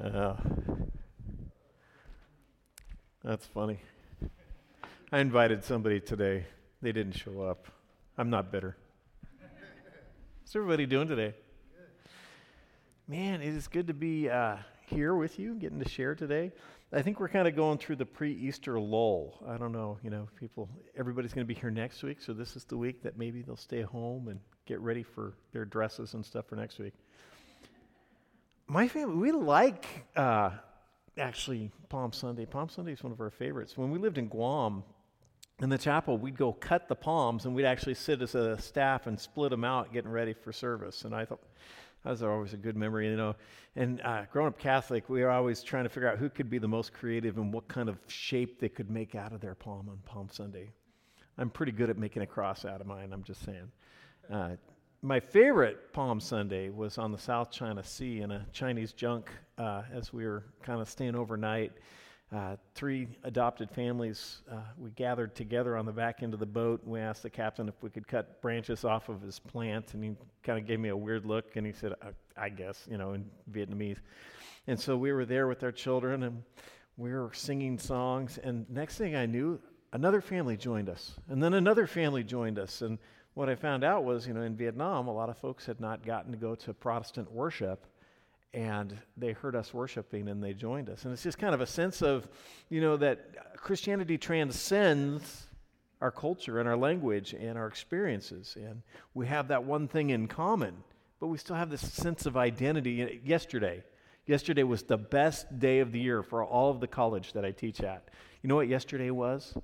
Uh, that's funny. I invited somebody today. They didn't show up. I'm not bitter. How's everybody doing today? Man, it is good to be uh, here with you, getting to share today. I think we're kind of going through the pre-Easter lull. I don't know, you know, people. Everybody's going to be here next week, so this is the week that maybe they'll stay home and get ready for their dresses and stuff for next week. My family, we like uh, actually Palm Sunday. Palm Sunday is one of our favorites. When we lived in Guam, in the chapel, we'd go cut the palms and we'd actually sit as a staff and split them out, getting ready for service. And I thought that was always a good memory, you know. And uh, growing up Catholic, we were always trying to figure out who could be the most creative and what kind of shape they could make out of their palm on Palm Sunday. I'm pretty good at making a cross out of mine, I'm just saying. Uh, my favorite Palm Sunday was on the South China Sea in a Chinese junk uh, as we were kind of staying overnight. Uh, three adopted families, uh, we gathered together on the back end of the boat. and We asked the captain if we could cut branches off of his plant, and he kind of gave me a weird look, and he said, I, I guess, you know, in Vietnamese. And so we were there with our children, and we were singing songs, and next thing I knew, another family joined us, and then another family joined us, and what I found out was, you know, in Vietnam, a lot of folks had not gotten to go to Protestant worship, and they heard us worshiping and they joined us. And it's just kind of a sense of, you know, that Christianity transcends our culture and our language and our experiences. And we have that one thing in common, but we still have this sense of identity. Yesterday, yesterday was the best day of the year for all of the college that I teach at. You know what yesterday was?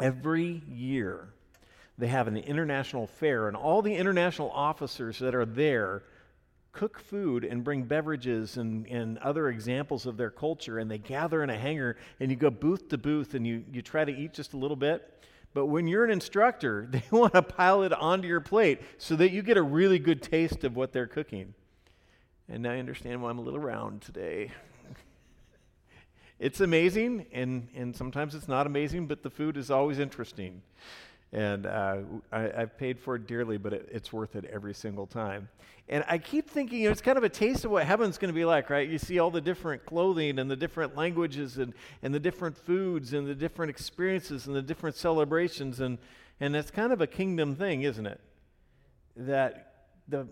Every year, they have an international fair, and all the international officers that are there cook food and bring beverages and, and other examples of their culture, and they gather in a hangar, and you go booth to booth, and you, you try to eat just a little bit. But when you're an instructor, they want to pile it onto your plate so that you get a really good taste of what they're cooking. And now I understand why I'm a little round today. it's amazing, and, and sometimes it's not amazing, but the food is always interesting. And uh, I, have paid for it dearly, but it, it's worth it every single time. And I keep thinking, you know, it's kind of a taste of what heaven's going to be like, right? You see all the different clothing and the different languages and, and the different foods and the different experiences and the different celebrations. And, and that's kind of a kingdom thing, isn't it? That the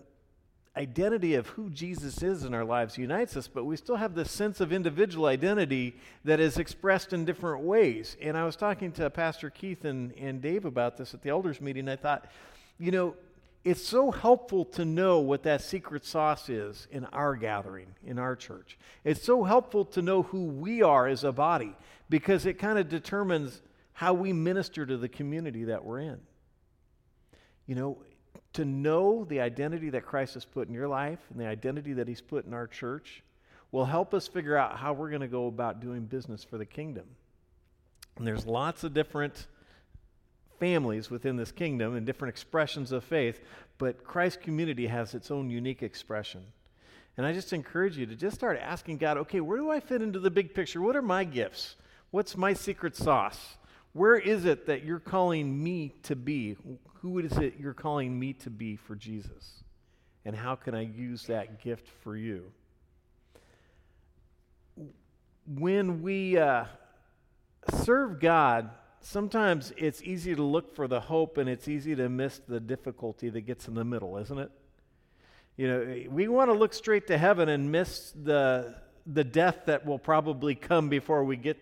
identity of who Jesus is in our lives unites us, but we still have this sense of individual identity that is expressed in different ways. And I was talking to Pastor Keith and, and Dave about this at the elders meeting. I thought, you know, it's so helpful to know what that secret sauce is in our gathering, in our church. It's so helpful to know who we are as a body because it kind of determines how we minister to the community that we're in. You know, to know the identity that Christ has put in your life and the identity that He's put in our church will help us figure out how we're going to go about doing business for the kingdom. And there's lots of different families within this kingdom and different expressions of faith, but Christ's community has its own unique expression. And I just encourage you to just start asking God, okay, where do I fit into the big picture? What are my gifts? What's my secret sauce? Where is it that you're calling me to be? Who is it you're calling me to be for Jesus? And how can I use that gift for you? When we uh, serve God, sometimes it's easy to look for the hope and it's easy to miss the difficulty that gets in the middle, isn't it? You know, we want to look straight to heaven and miss the, the death that will probably come before we get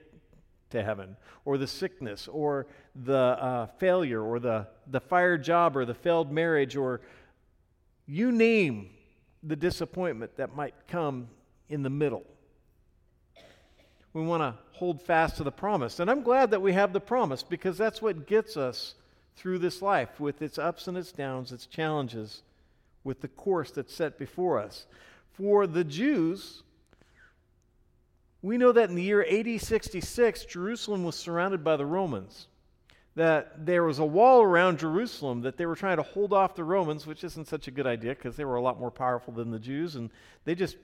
to heaven, or the sickness, or the uh, failure, or the, the fired job, or the failed marriage, or you name the disappointment that might come in the middle. We want to hold fast to the promise. And I'm glad that we have the promise because that's what gets us through this life with its ups and its downs, its challenges, with the course that's set before us. For the Jews, we know that in the year AD 66, Jerusalem was surrounded by the Romans. That there was a wall around Jerusalem that they were trying to hold off the Romans, which isn't such a good idea because they were a lot more powerful than the Jews. And they just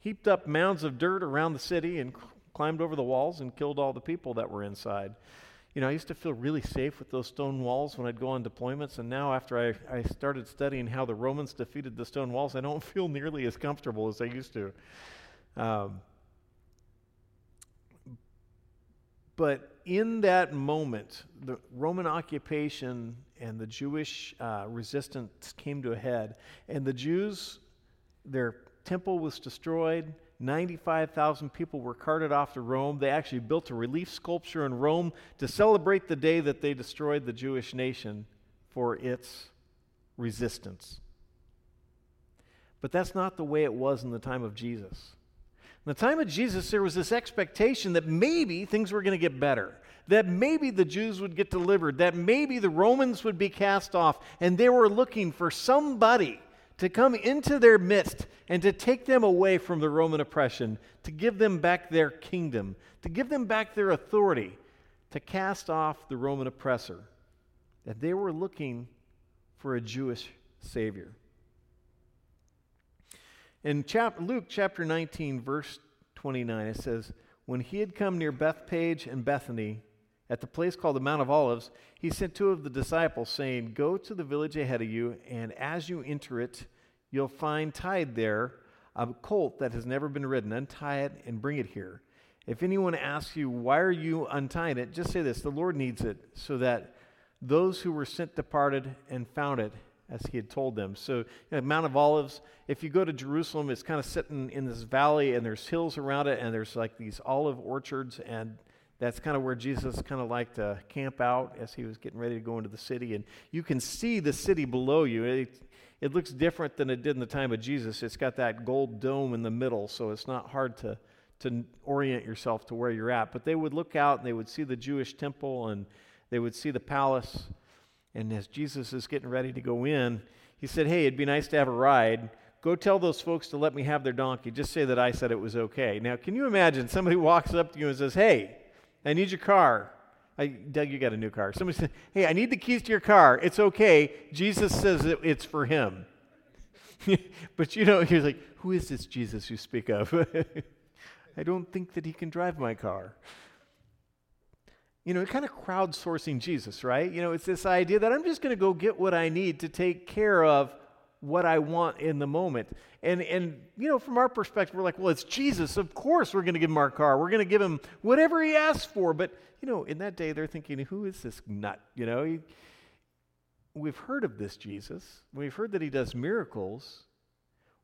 heaped up mounds of dirt around the city and climbed over the walls and killed all the people that were inside. You know, I used to feel really safe with those stone walls when I'd go on deployments, and now after I, I started studying how the Romans defeated the stone walls, I don't feel nearly as comfortable as I used to. Um, but in that moment, the Roman occupation and the Jewish uh, resistance came to a head, and the Jews, their temple was destroyed. 95,000 people were carted off to Rome. They actually built a relief sculpture in Rome to celebrate the day that they destroyed the Jewish nation for its resistance. But that's not the way it was in the time of Jesus. The time of Jesus, there was this expectation that maybe things were going to get better, that maybe the Jews would get delivered, that maybe the Romans would be cast off, and they were looking for somebody to come into their midst and to take them away from the Roman oppression, to give them back their kingdom, to give them back their authority, to cast off the Roman oppressor. That they were looking for a Jewish Savior. In chap- Luke chapter 19, verse 29, it says, When he had come near Bethphage and Bethany, at the place called the Mount of Olives, he sent two of the disciples, saying, Go to the village ahead of you, and as you enter it, you'll find tied there a colt that has never been ridden. Untie it and bring it here. If anyone asks you, Why are you untying it? just say this The Lord needs it, so that those who were sent departed and found it as he had told them. So, you know, Mount of Olives, if you go to Jerusalem, it's kind of sitting in this valley, and there's hills around it, and there's like these olive orchards, and that's kind of where Jesus kind of liked to camp out as he was getting ready to go into the city. And you can see the city below you. It, it looks different than it did in the time of Jesus. It's got that gold dome in the middle, so it's not hard to, to orient yourself to where you're at. But they would look out and they would see the Jewish temple and they would see the palace. And as Jesus is getting ready to go in, he said, Hey, it'd be nice to have a ride. Go tell those folks to let me have their donkey. Just say that I said it was okay. Now, can you imagine somebody walks up to you and says, Hey, I need your car. I, Doug, you got a new car. Somebody said, Hey, I need the keys to your car. It's okay. Jesus says it, it's for him. but you know, he's like, Who is this Jesus you speak of? I don't think that he can drive my car. You know, kind of crowdsourcing Jesus, right? You know, it's this idea that I'm just going to go get what I need to take care of what I want in the moment. And, and, you know, from our perspective, we're like, well, it's Jesus. Of course we're going to give him our car. We're going to give him whatever he asks for. But, you know, in that day, they're thinking, who is this nut? You know, he, we've heard of this Jesus. We've heard that he does miracles.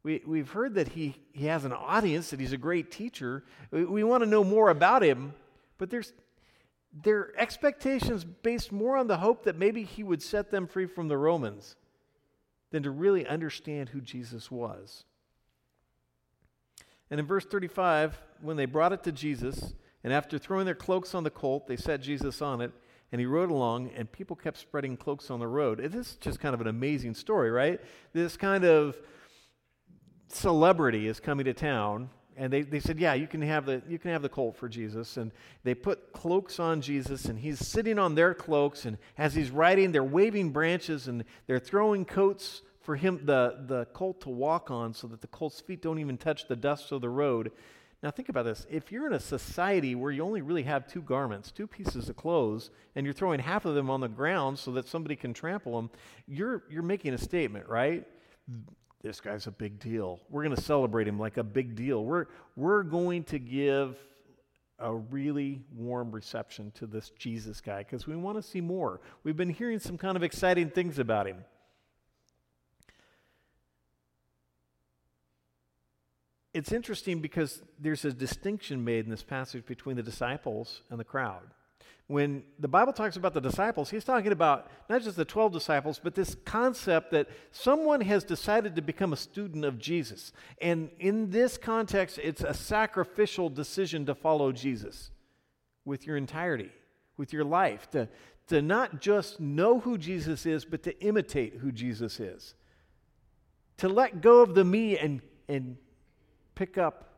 We, we've heard that he, he has an audience, that he's a great teacher. We, we want to know more about him. But there's, their expectations based more on the hope that maybe he would set them free from the Romans than to really understand who Jesus was. And in verse 35, when they brought it to Jesus, and after throwing their cloaks on the colt, they set Jesus on it, and he rode along, and people kept spreading cloaks on the road. It is just kind of an amazing story, right? This kind of celebrity is coming to town, and they, they said, Yeah, you can, have the, you can have the colt for Jesus. And they put cloaks on Jesus, and he's sitting on their cloaks. And as he's riding, they're waving branches and they're throwing coats for him, the, the colt to walk on so that the colt's feet don't even touch the dust of the road. Now, think about this. If you're in a society where you only really have two garments, two pieces of clothes, and you're throwing half of them on the ground so that somebody can trample them, you're, you're making a statement, right? This guy's a big deal. We're going to celebrate him like a big deal. We're, we're going to give a really warm reception to this Jesus guy because we want to see more. We've been hearing some kind of exciting things about him. It's interesting because there's a distinction made in this passage between the disciples and the crowd when the Bible talks about the disciples, he's talking about not just the 12 disciples, but this concept that someone has decided to become a student of Jesus. And in this context, it's a sacrificial decision to follow Jesus with your entirety, with your life, to, to not just know who Jesus is, but to imitate who Jesus is. To let go of the me and, and pick up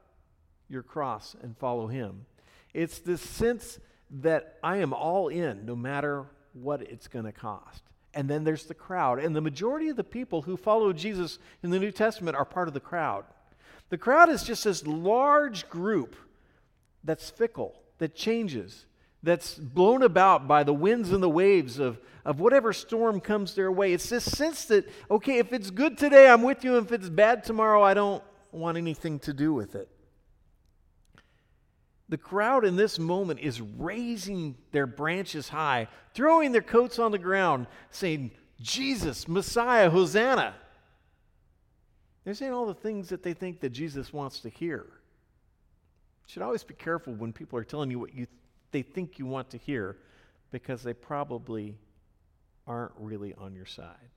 your cross and follow him. It's this sense that I am all in no matter what it's going to cost. And then there's the crowd. And the majority of the people who follow Jesus in the New Testament are part of the crowd. The crowd is just this large group that's fickle, that changes, that's blown about by the winds and the waves of, of whatever storm comes their way. It's this sense that, okay, if it's good today, I'm with you. If it's bad tomorrow, I don't want anything to do with it. The crowd in this moment is raising their branches high, throwing their coats on the ground, saying, Jesus, Messiah, Hosanna. They're saying all the things that they think that Jesus wants to hear. You should always be careful when people are telling you what you, they think you want to hear because they probably aren't really on your side.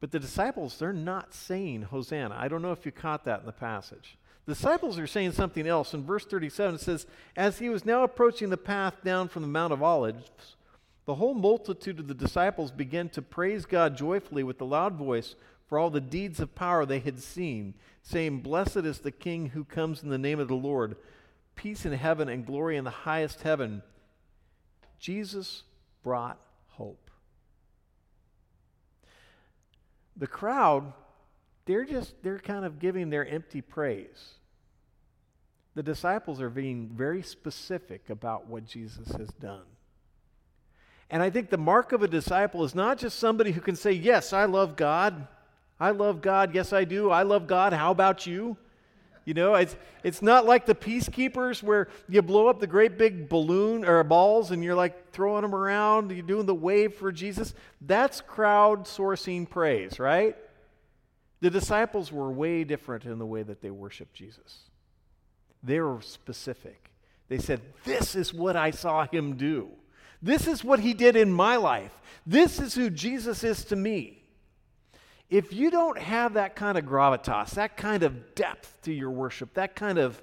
But the disciples, they're not saying Hosanna. I don't know if you caught that in the passage. The disciples are saying something else. In verse 37, it says, As he was now approaching the path down from the Mount of Olives, the whole multitude of the disciples began to praise God joyfully with a loud voice for all the deeds of power they had seen, saying, Blessed is the King who comes in the name of the Lord, peace in heaven and glory in the highest heaven. Jesus brought hope. The crowd, they're just, they're kind of giving their empty praise. The disciples are being very specific about what Jesus has done. And I think the mark of a disciple is not just somebody who can say, Yes, I love God. I love God. Yes, I do. I love God. How about you? You know, it's, it's not like the peacekeepers where you blow up the great big balloon or balls and you're like throwing them around, you're doing the wave for Jesus. That's crowdsourcing praise, right? The disciples were way different in the way that they worshiped Jesus. They were specific. They said, This is what I saw him do. This is what he did in my life. This is who Jesus is to me. If you don't have that kind of gravitas, that kind of depth to your worship, that kind of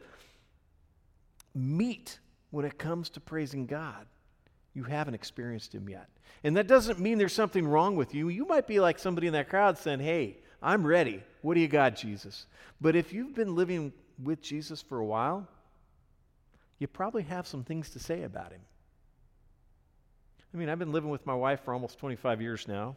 meat when it comes to praising God, you haven't experienced Him yet. And that doesn't mean there's something wrong with you. You might be like somebody in that crowd saying, Hey, I'm ready. What do you got, Jesus? But if you've been living with Jesus for a while, you probably have some things to say about Him. I mean, I've been living with my wife for almost 25 years now.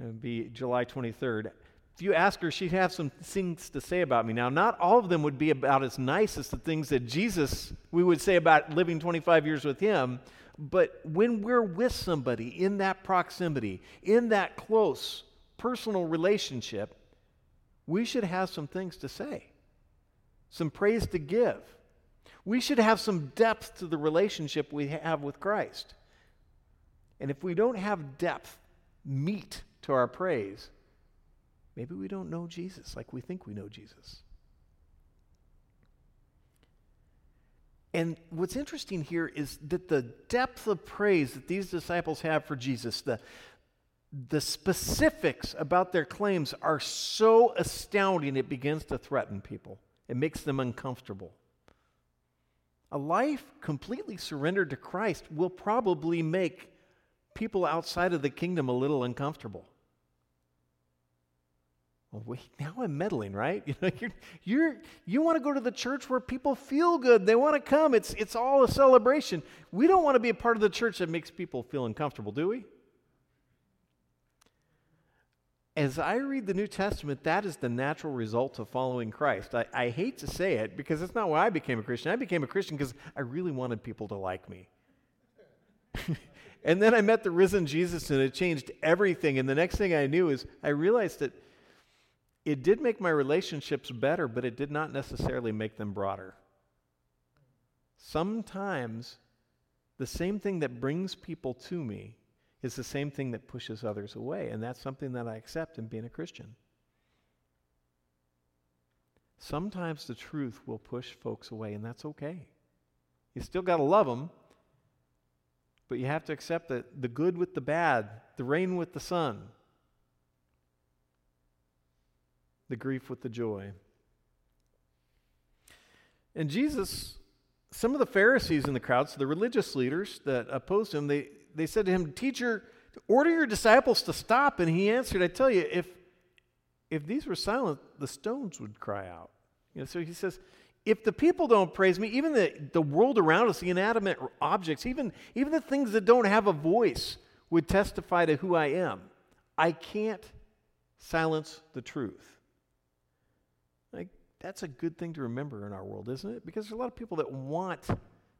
It would be July 23rd. If you ask her, she'd have some things to say about me. Now, not all of them would be about as nice as the things that Jesus, we would say about living 25 years with him. But when we're with somebody in that proximity, in that close personal relationship, we should have some things to say, some praise to give. We should have some depth to the relationship we have with Christ. And if we don't have depth, meat to our praise, maybe we don't know Jesus like we think we know Jesus. And what's interesting here is that the depth of praise that these disciples have for Jesus, the, the specifics about their claims are so astounding it begins to threaten people. It makes them uncomfortable. A life completely surrendered to Christ will probably make people outside of the kingdom a little uncomfortable. Well, wait, now I'm meddling, right? You know, you're, you're, you want to go to the church where people feel good. They want to come. It's, it's all a celebration. We don't want to be a part of the church that makes people feel uncomfortable, do we? As I read the New Testament, that is the natural result of following Christ. I, I hate to say it because it's not why I became a Christian. I became a Christian because I really wanted people to like me. and then I met the risen Jesus and it changed everything. And the next thing I knew is I realized that it did make my relationships better, but it did not necessarily make them broader. Sometimes the same thing that brings people to me is the same thing that pushes others away, and that's something that I accept in being a Christian. Sometimes the truth will push folks away, and that's okay. You still got to love them, but you have to accept that the good with the bad, the rain with the sun, the grief with the joy. And Jesus, some of the Pharisees in the crowd, so the religious leaders that opposed him, they, they said to him, Teacher, order your disciples to stop. And he answered, I tell you, if, if these were silent, the stones would cry out. You know, so he says, if the people don't praise me, even the, the world around us, the inanimate objects, even, even the things that don't have a voice would testify to who I am. I can't silence the truth. Like, That's a good thing to remember in our world, isn't it? Because there's a lot of people that want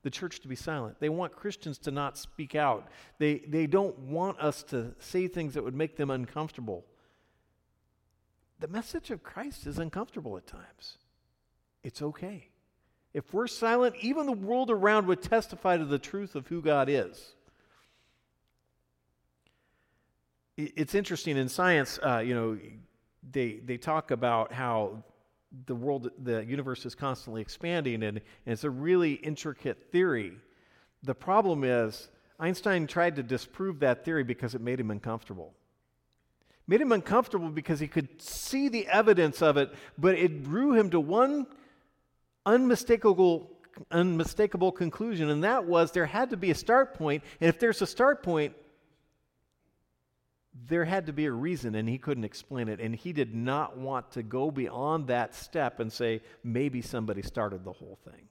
the church to be silent. They want Christians to not speak out. They, they don't want us to say things that would make them uncomfortable. The message of Christ is uncomfortable at times. It's okay. If we're silent, even the world around would testify to the truth of who God is. It's interesting in science, uh, you know, they, they talk about how the world, the universe is constantly expanding, and, and it's a really intricate theory. The problem is, Einstein tried to disprove that theory because it made him uncomfortable. Made him uncomfortable because he could see the evidence of it, but it drew him to one unmistakable, unmistakable conclusion, and that was there had to be a start point, and if there's a start point, there had to be a reason, and he couldn't explain it. And he did not want to go beyond that step and say, maybe somebody started the whole thing.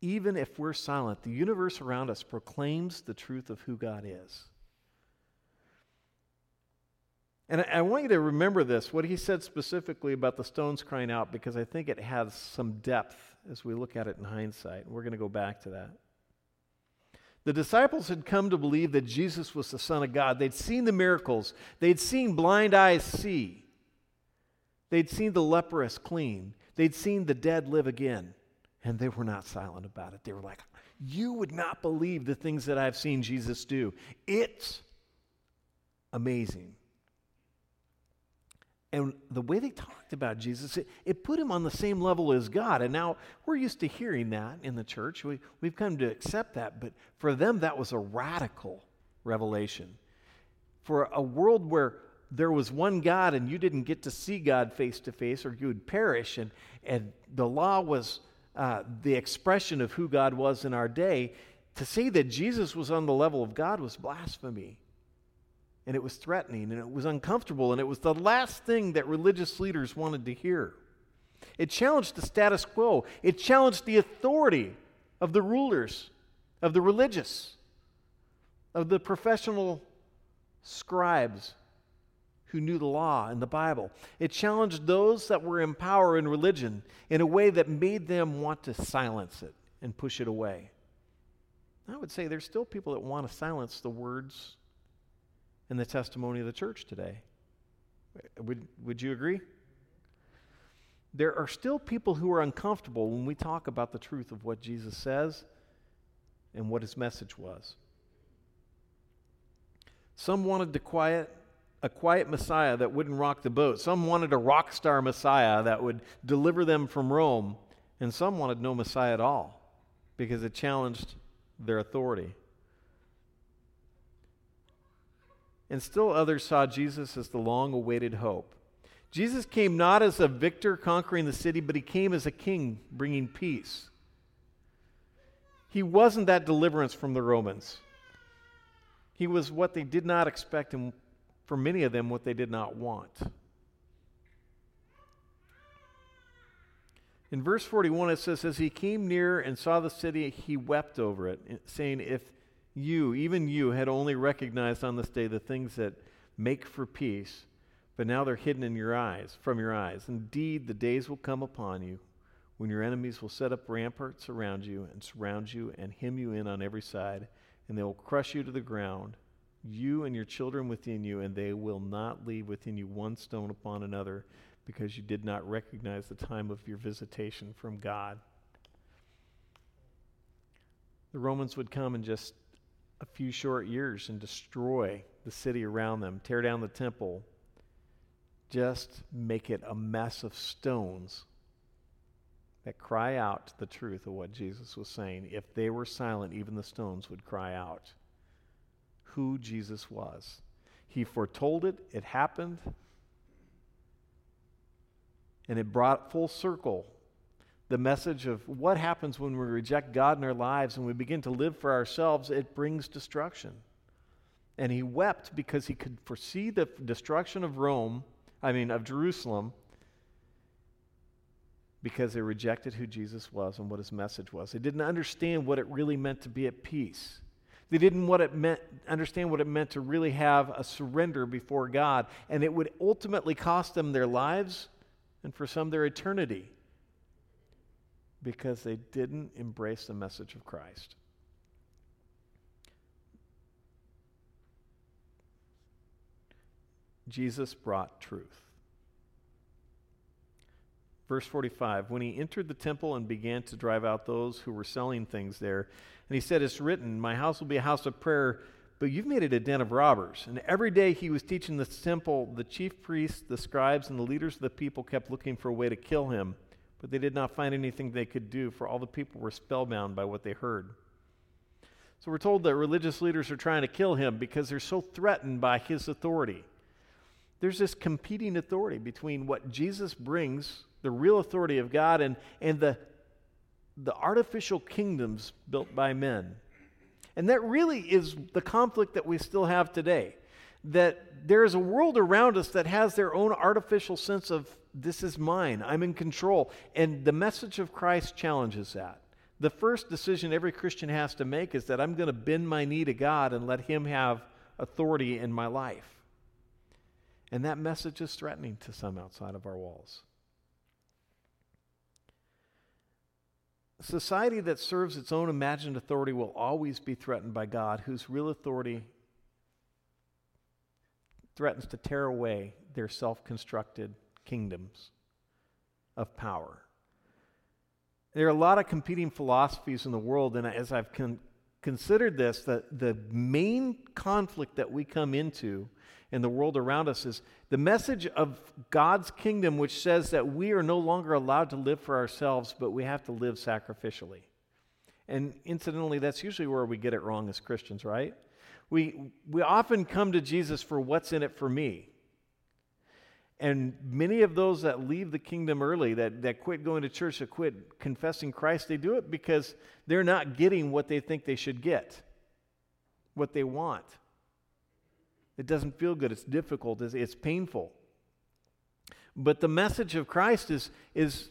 Even if we're silent, the universe around us proclaims the truth of who God is. And I want you to remember this, what he said specifically about the stones crying out, because I think it has some depth as we look at it in hindsight. We're going to go back to that. The disciples had come to believe that Jesus was the Son of God. They'd seen the miracles, they'd seen blind eyes see, they'd seen the leprous clean, they'd seen the dead live again, and they were not silent about it. They were like, You would not believe the things that I've seen Jesus do. It's amazing. And the way they talked about Jesus, it, it, put him on the same level as God. And now we're used to hearing that in the church. We, we've come to accept that. But for them, that was a radical revelation. For a world where there was one God and you didn't get to see God face to face or you would perish, and, and the law was uh, the expression of who God was in our day, to say that Jesus was on the level of God was blasphemy and it was threatening and it was uncomfortable and it was the last thing that religious leaders wanted to hear. It challenged the status quo, it challenged the authority of the rulers, of the religious, of the professional scribes who knew the law and the Bible. It challenged those that were in power in religion in a way that made them want to silence it and push it away. I would say there's still people that want to silence the words in the testimony of the church today. Would, would you agree? There are still people who are uncomfortable when we talk about the truth of what Jesus says and what his message was. Some wanted to quiet a quiet Messiah that wouldn't rock the boat. Some wanted a rock star Messiah that would deliver them from Rome. And some wanted no Messiah at all because it challenged their authority. And still others saw Jesus as the long awaited hope. Jesus came not as a victor conquering the city, but he came as a king bringing peace. He wasn't that deliverance from the Romans. He was what they did not expect, and for many of them, what they did not want. In verse 41, it says, As he came near and saw the city, he wept over it, saying, If you, even you, had only recognized on this day the things that make for peace, but now they're hidden in your eyes, from your eyes. Indeed, the days will come upon you when your enemies will set up ramparts around you and surround you and hem you in on every side, and they will crush you to the ground, you and your children within you, and they will not leave within you one stone upon another, because you did not recognize the time of your visitation from God. The Romans would come and just a few short years and destroy the city around them, tear down the temple, just make it a mess of stones that cry out the truth of what Jesus was saying. If they were silent, even the stones would cry out who Jesus was. He foretold it, it happened, and it brought full circle the message of what happens when we reject God in our lives and we begin to live for ourselves, it brings destruction. And he wept because he could foresee the destruction of Rome, I mean, of Jerusalem, because they rejected who Jesus was and what his message was. They didn't understand what it really meant to be at peace. They didn't what it meant, understand what it meant to really have a surrender before God. And it would ultimately cost them their lives and for some their eternity because they didn't embrace the message of Christ. Jesus brought truth. Verse 45 When he entered the temple and began to drive out those who were selling things there, and he said, It's written, My house will be a house of prayer, but you've made it a den of robbers. And every day he was teaching the temple, the chief priests, the scribes, and the leaders of the people kept looking for a way to kill him, but they did not find anything they could do, for all the people were spellbound by what they heard. So we're told that religious leaders are trying to kill him because they're so threatened by his authority. There's this competing authority between what Jesus brings, the real authority of God, and, and the, the artificial kingdoms built by men. And that really is the conflict that we still have today. That there is a world around us that has their own artificial sense of, this is mine, I'm in control. And the message of Christ challenges that. The first decision every Christian has to make is that I'm going to bend my knee to God and let Him have authority in my life. And that message is threatening to some outside of our walls. Society that serves its own imagined authority will always be threatened by God, whose real authority threatens to tear away their self constructed kingdoms of power. There are a lot of competing philosophies in the world, and as I've con- considered this, the, the main conflict that we come into in the world around us is the message of God's kingdom, which says that we are no longer allowed to live for ourselves, but we have to live sacrificially. And incidentally, that's usually where we get it wrong as Christians, right? We, we often come to Jesus for what's in it for me. And many of those that leave the kingdom early, that, that quit going to church, that quit confessing Christ, they do it because they're not getting what they think they should get, what they want. It doesn't feel good, it's difficult, it's, it's painful. But the message of Christ is, is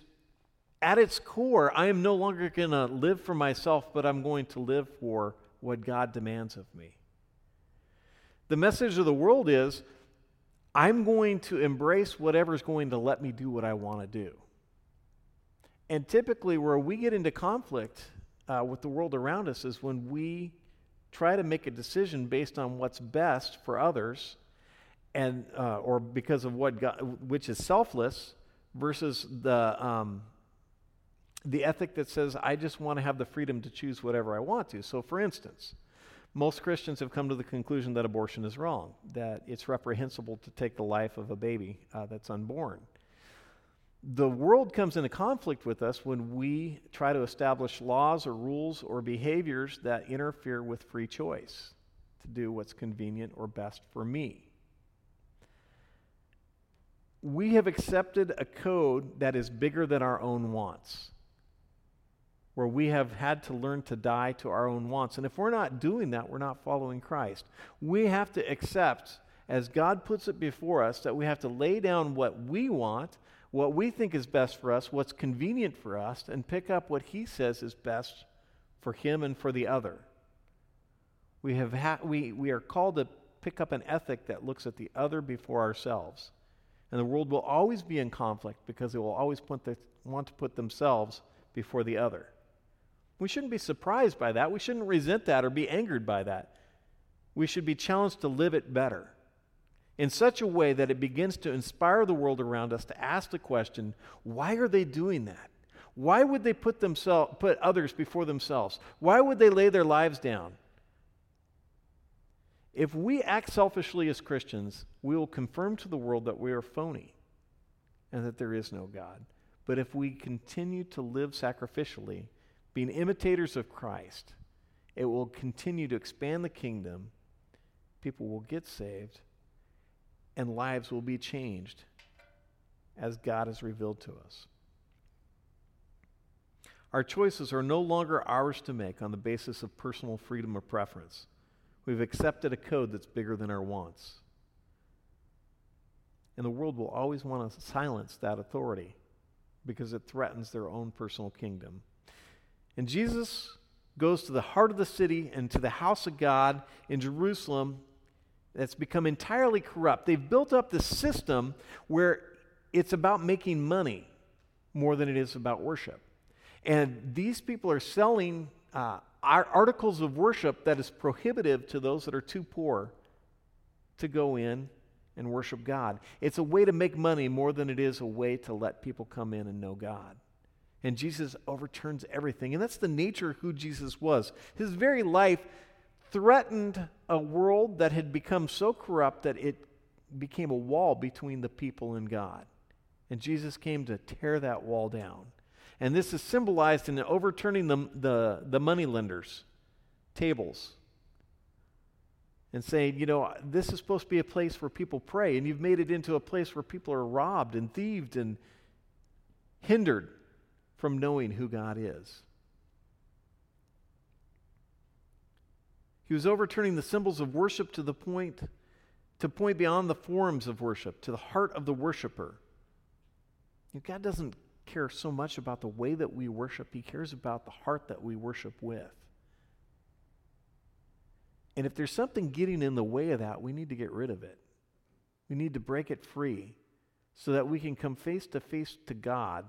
at its core, I am no longer going to live for myself, but I'm going to live for what God demands of me. The message of the world is I'm going to embrace whatever's going to let me do what I want to do. And typically, where we get into conflict uh, with the world around us is when we try to make a decision based on what's best for others, and uh, or because of what God, which is selfless, versus the um, the ethic that says I just want to have the freedom to choose whatever I want to. So, for instance, most Christians have come to the conclusion that abortion is wrong, that it's reprehensible to take the life of a baby uh, that's unborn. The world comes into conflict with us when we try to establish laws or rules or behaviors that interfere with free choice to do what's convenient or best for me. We have accepted a code that is bigger than our own wants where we have had to learn to die to our own wants. And if we're not doing that, we're not following Christ. We have to accept, as God puts it before us, that we have to lay down what we want, what we think is best for us, what's convenient for us, and pick up what He says is best for Him and for the other. We, have ha- we, we are called to pick up an ethic that looks at the other before ourselves. And the world will always be in conflict because they will always the, want to put themselves before the other. We shouldn't be surprised by that. We shouldn't resent that or be angered by that. We should be challenged to live it better in such a way that it begins to inspire the world around us to ask the question why are they doing that? Why would they put, themselves, put others before themselves? Why would they lay their lives down? If we act selfishly as Christians, we will confirm to the world that we are phony and that there is no God. But if we continue to live sacrificially, being imitators of Christ, it will continue to expand the kingdom. People will get saved, and lives will be changed as God has revealed to us. Our choices are no longer ours to make on the basis of personal freedom or preference. We've accepted a code that's bigger than our wants. And the world will always want to silence that authority because it threatens their own personal kingdom. And Jesus goes to the heart of the city and to the house of God in Jerusalem that's become entirely corrupt. They've built up this system where it's about making money more than it is about worship. And these people are selling uh, articles of worship that is prohibitive to those that are too poor to go in and worship God. It's a way to make money more than it is a way to let people come in and know God. And Jesus overturns everything. And that's the nature of who Jesus was. His very life threatened a world that had become so corrupt that it became a wall between the people and God. And Jesus came to tear that wall down. And this is symbolized in overturning the, the, the money lenders' tables and saying, you know, this is supposed to be a place where people pray, and you've made it into a place where people are robbed and thieved and hindered from knowing who God is. He was overturning the symbols of worship to the point to point beyond the forms of worship to the heart of the worshiper. God doesn't care so much about the way that we worship, he cares about the heart that we worship with. And if there's something getting in the way of that, we need to get rid of it. We need to break it free so that we can come face to face to God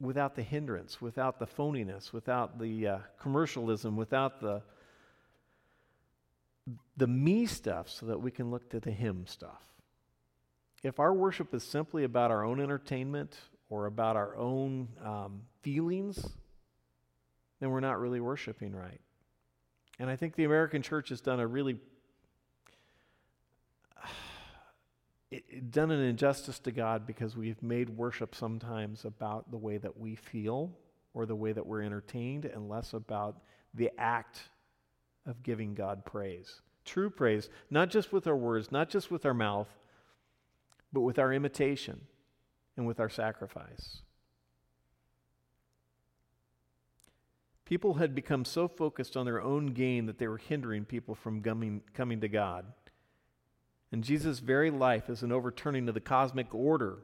without the hindrance, without the phoniness, without the uh, commercialism, without the the me stuff so that we can look to the him stuff. If our worship is simply about our own entertainment or about our own um, feelings, then we're not really worshiping right. And I think the American church has done a really done an injustice to God because we've made worship sometimes about the way that we feel or the way that we're entertained and less about the act of giving God praise. True praise, not just with our words, not just with our mouth, but with our imitation and with our sacrifice. People had become so focused on their own gain that they were hindering people from coming, coming to God. And Jesus' very life is an overturning of the cosmic order,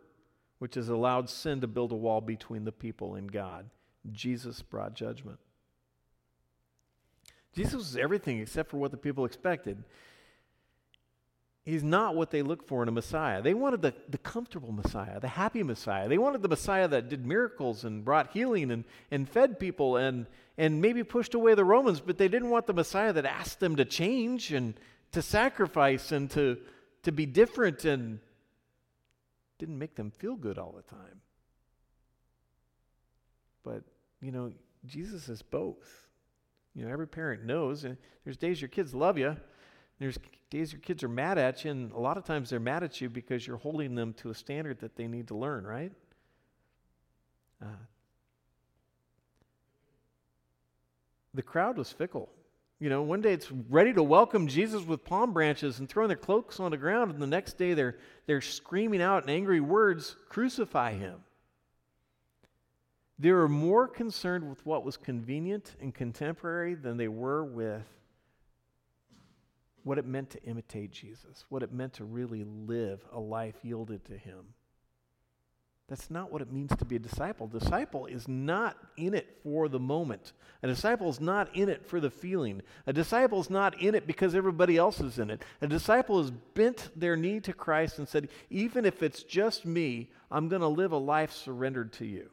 which has allowed sin to build a wall between the people and God. Jesus brought judgment. Jesus was everything except for what the people expected. He's not what they look for in a Messiah. They wanted the, the comfortable Messiah, the happy Messiah. They wanted the Messiah that did miracles and brought healing and, and fed people and, and maybe pushed away the Romans, but they didn't want the Messiah that asked them to change and to sacrifice and to, to be different and didn't make them feel good all the time. But, you know, Jesus is both. You know, every parent knows. And there's days your kids love you. There's days your kids are mad at you, and a lot of times they're mad at you because you're holding them to a standard that they need to learn, right? Uh, the crowd was fickle. You know, one day it's ready to welcome Jesus with palm branches and throwing their cloaks on the ground, and the next day they're, they're screaming out in angry words, Crucify him. They were more concerned with what was convenient and contemporary than they were with what it meant to imitate Jesus, what it meant to really live a life yielded to Him. That's not what it means to be a disciple. disciple is not in it for the moment. A disciple is not in it for the feeling. A disciple is not in it because everybody else is in it. A disciple has bent their knee to Christ and said, Even if it's just me, I'm going to live a life surrendered to you.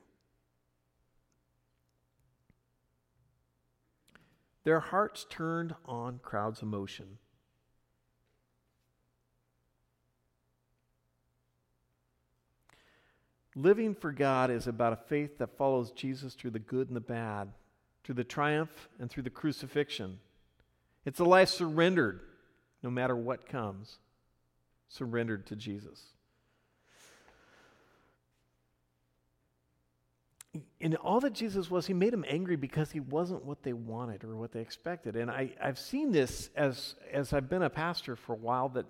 Their hearts turned on crowd's emotion. Living for God is about a faith that follows Jesus through the good and the bad, through the triumph and through the crucifixion. It's a life surrendered, no matter what comes, surrendered to Jesus. and all that Jesus was, he made them angry because he wasn't what they wanted or what they expected. And I, I've seen this as, as I've been a pastor for a while that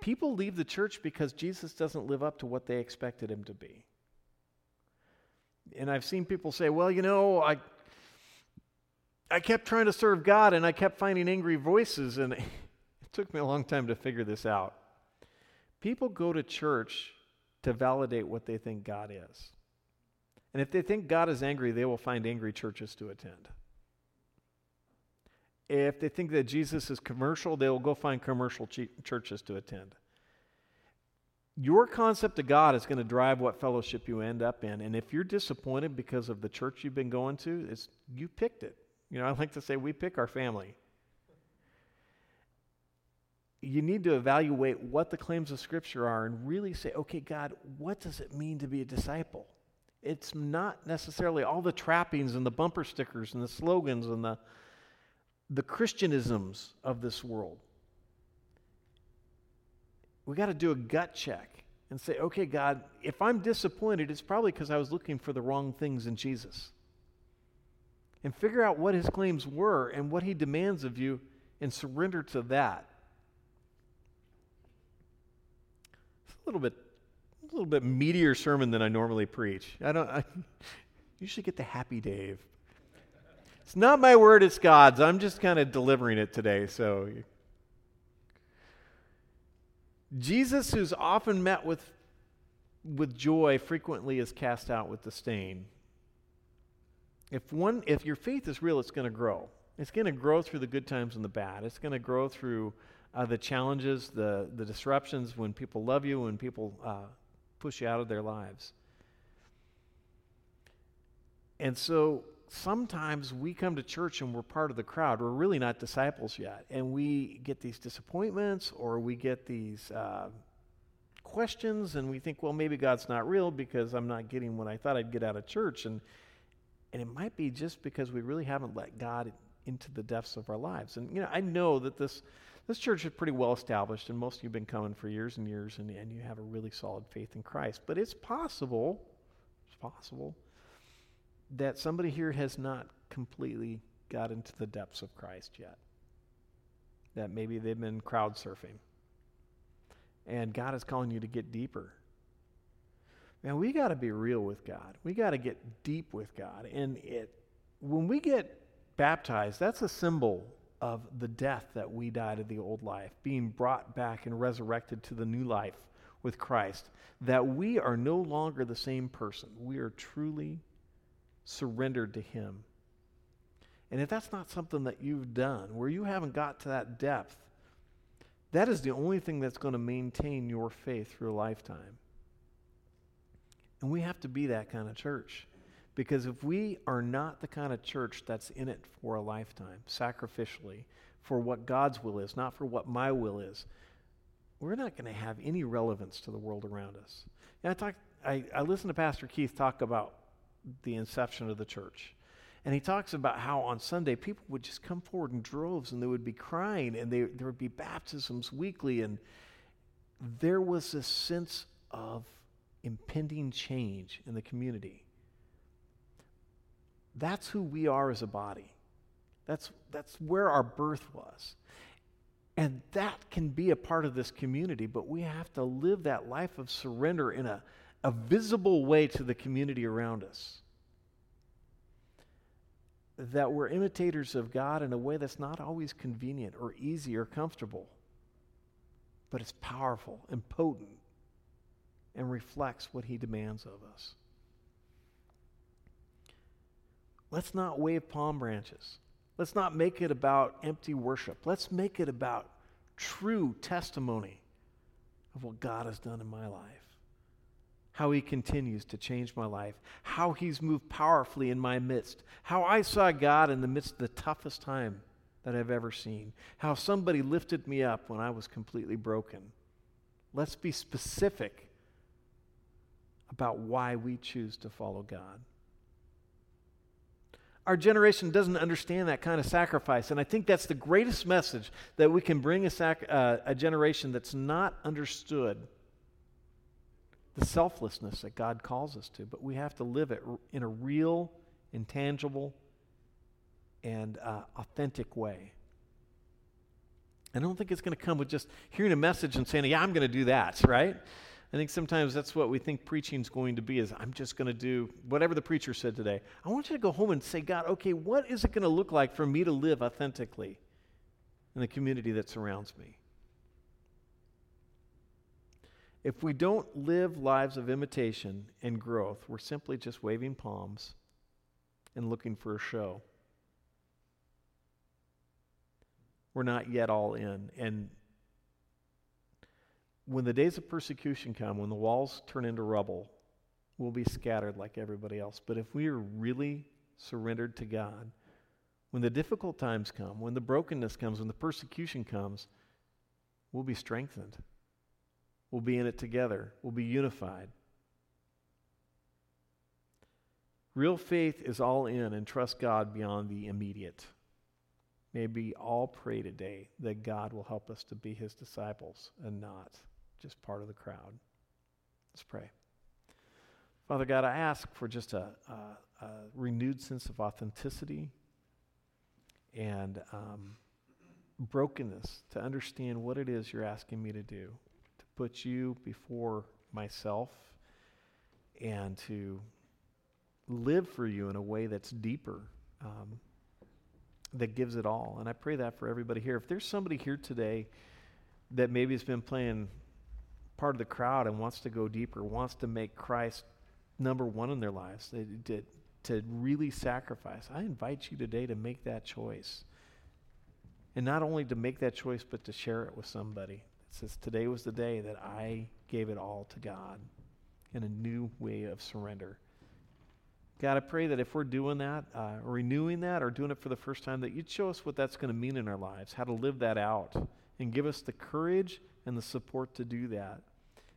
people leave the church because Jesus doesn't live up to what they expected him to be. And I've seen people say, well, you know, I, I kept trying to serve God and I kept finding angry voices, and it took me a long time to figure this out. People go to church to validate what they think God is. And if they think God is angry, they will find angry churches to attend. If they think that Jesus is commercial, they will go find commercial churches to attend. Your concept of God is going to drive what fellowship you end up in. And if you're disappointed because of the church you've been going to, it's, you picked it. You know, I like to say we pick our family. you need to evaluate what the claims of Scripture are and really say, okay, God, what does it mean to be a disciple? It's not necessarily all the trappings and the bumper stickers and the slogans and the, the Christianisms of this world. We got to do a gut check and say, okay, God, if I'm disappointed, it's probably because I was looking for the wrong things in Jesus. And figure out what his claims were and what he demands of you and surrender to that. It's a little bit a little bit meatier sermon than I normally preach. I don't I usually get the happy Dave. It's not my word, it's God's. I'm just kind of delivering it today, so Jesus, who's often met with, with joy, frequently is cast out with disdain. If, one, if your faith is real, it's going to grow. It's going to grow through the good times and the bad. It's going to grow through uh, the challenges, the, the disruptions, when people love you, when people uh, push you out of their lives. And so sometimes we come to church and we're part of the crowd. We're really not disciples yet. And we get these disappointments or we get these uh, questions and we think, well, maybe God's not real because I'm not getting what I thought I'd get out of church. And, and it might be just because we really haven't let God into the depths of our lives. And, you know, I know that this. This church is pretty well established, and most of you have been coming for years and years, and, and you have a really solid faith in Christ. But it's possible, it's possible that somebody here has not completely got into the depths of Christ yet. That maybe they've been crowd surfing. And God is calling you to get deeper. Man, we got to be real with God. We got to get deep with God. And it when we get baptized, that's a symbol of the death that we died of the old life, being brought back and resurrected to the new life with Christ. That we are no longer the same person. We are truly surrendered to Him. And if that's not something that you've done, where you haven't got to that depth, that is the only thing that's going to maintain your faith through a lifetime. And we have to be that kind of church. Because if we are not the kind of church that's in it for a lifetime, sacrificially, for what God's will is, not for what my will is, we're not going to have any relevance to the world around us. And I, talk, I, I listened to Pastor Keith talk about the inception of the church. And he talks about how on Sunday people would just come forward in droves and they would be crying and they, there would be baptisms weekly. And there was a sense of impending change in the community. That's who we are as a body. That's, that's where our birth was. And that can be a part of this community, but we have to live that life of surrender in a, a visible way to the community around us. That we're imitators of God in a way that's not always convenient or easy or comfortable, but it's powerful and potent and reflects what He demands of us. Let's not wave palm branches. Let's not make it about empty worship. Let's make it about true testimony of what God has done in my life how he continues to change my life, how he's moved powerfully in my midst, how I saw God in the midst of the toughest time that I've ever seen, how somebody lifted me up when I was completely broken. Let's be specific about why we choose to follow God. Our generation doesn't understand that kind of sacrifice, and I think that's the greatest message that we can bring a, sac- uh, a generation that's not understood the selflessness that God calls us to, but we have to live it in a real, intangible, and uh, authentic way. I don't think it's going to come with just hearing a message and saying, Yeah, I'm going to do that, right? I think sometimes that's what we think preaching is going to be is I'm just going to do whatever the preacher said today. I want you to go home and say, God, okay, what is it going to look like for me to live authentically in the community that surrounds me? If we don't live lives of imitation and growth, we're simply just waving palms and looking for a show. We're not yet all in. And when the days of persecution come, when the walls turn into rubble, we'll be scattered like everybody else. But if we are really surrendered to God, when the difficult times come, when the brokenness comes, when the persecution comes, we'll be strengthened. We'll be in it together. We'll be unified. Real faith is all in and trust God beyond the immediate. May we all pray today that God will help us to be his disciples and not just part of the crowd. Let's pray. Father God, I ask for just a, a, a renewed sense of authenticity and um, brokenness to understand what it is you're asking me to do, put you before myself and to live for you in a way that's deeper, um, that gives it all. And I pray that for everybody here. If there's somebody here today that maybe has been playing part of the crowd and wants to go deeper, wants to make Christ number one in their lives, to, to really sacrifice, I invite you today to make that choice. And not only to make that choice, but to share it with somebody. Says, Today was the day that I gave it all to God in a new way of surrender. God, I pray that if we're doing that, uh, renewing that, or doing it for the first time, that you'd show us what that's going to mean in our lives, how to live that out, and give us the courage and the support to do that.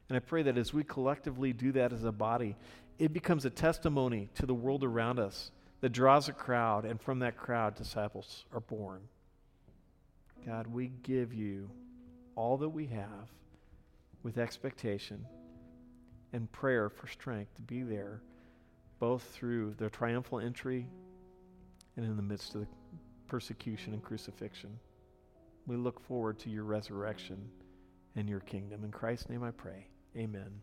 And I pray that as we collectively do that as a body, it becomes a testimony to the world around us that draws a crowd, and from that crowd, disciples are born. God, we give you all that we have with expectation and prayer for strength to be there both through their triumphal entry and in the midst of the persecution and crucifixion. We look forward to your resurrection and your kingdom. In Christ's name I pray. Amen.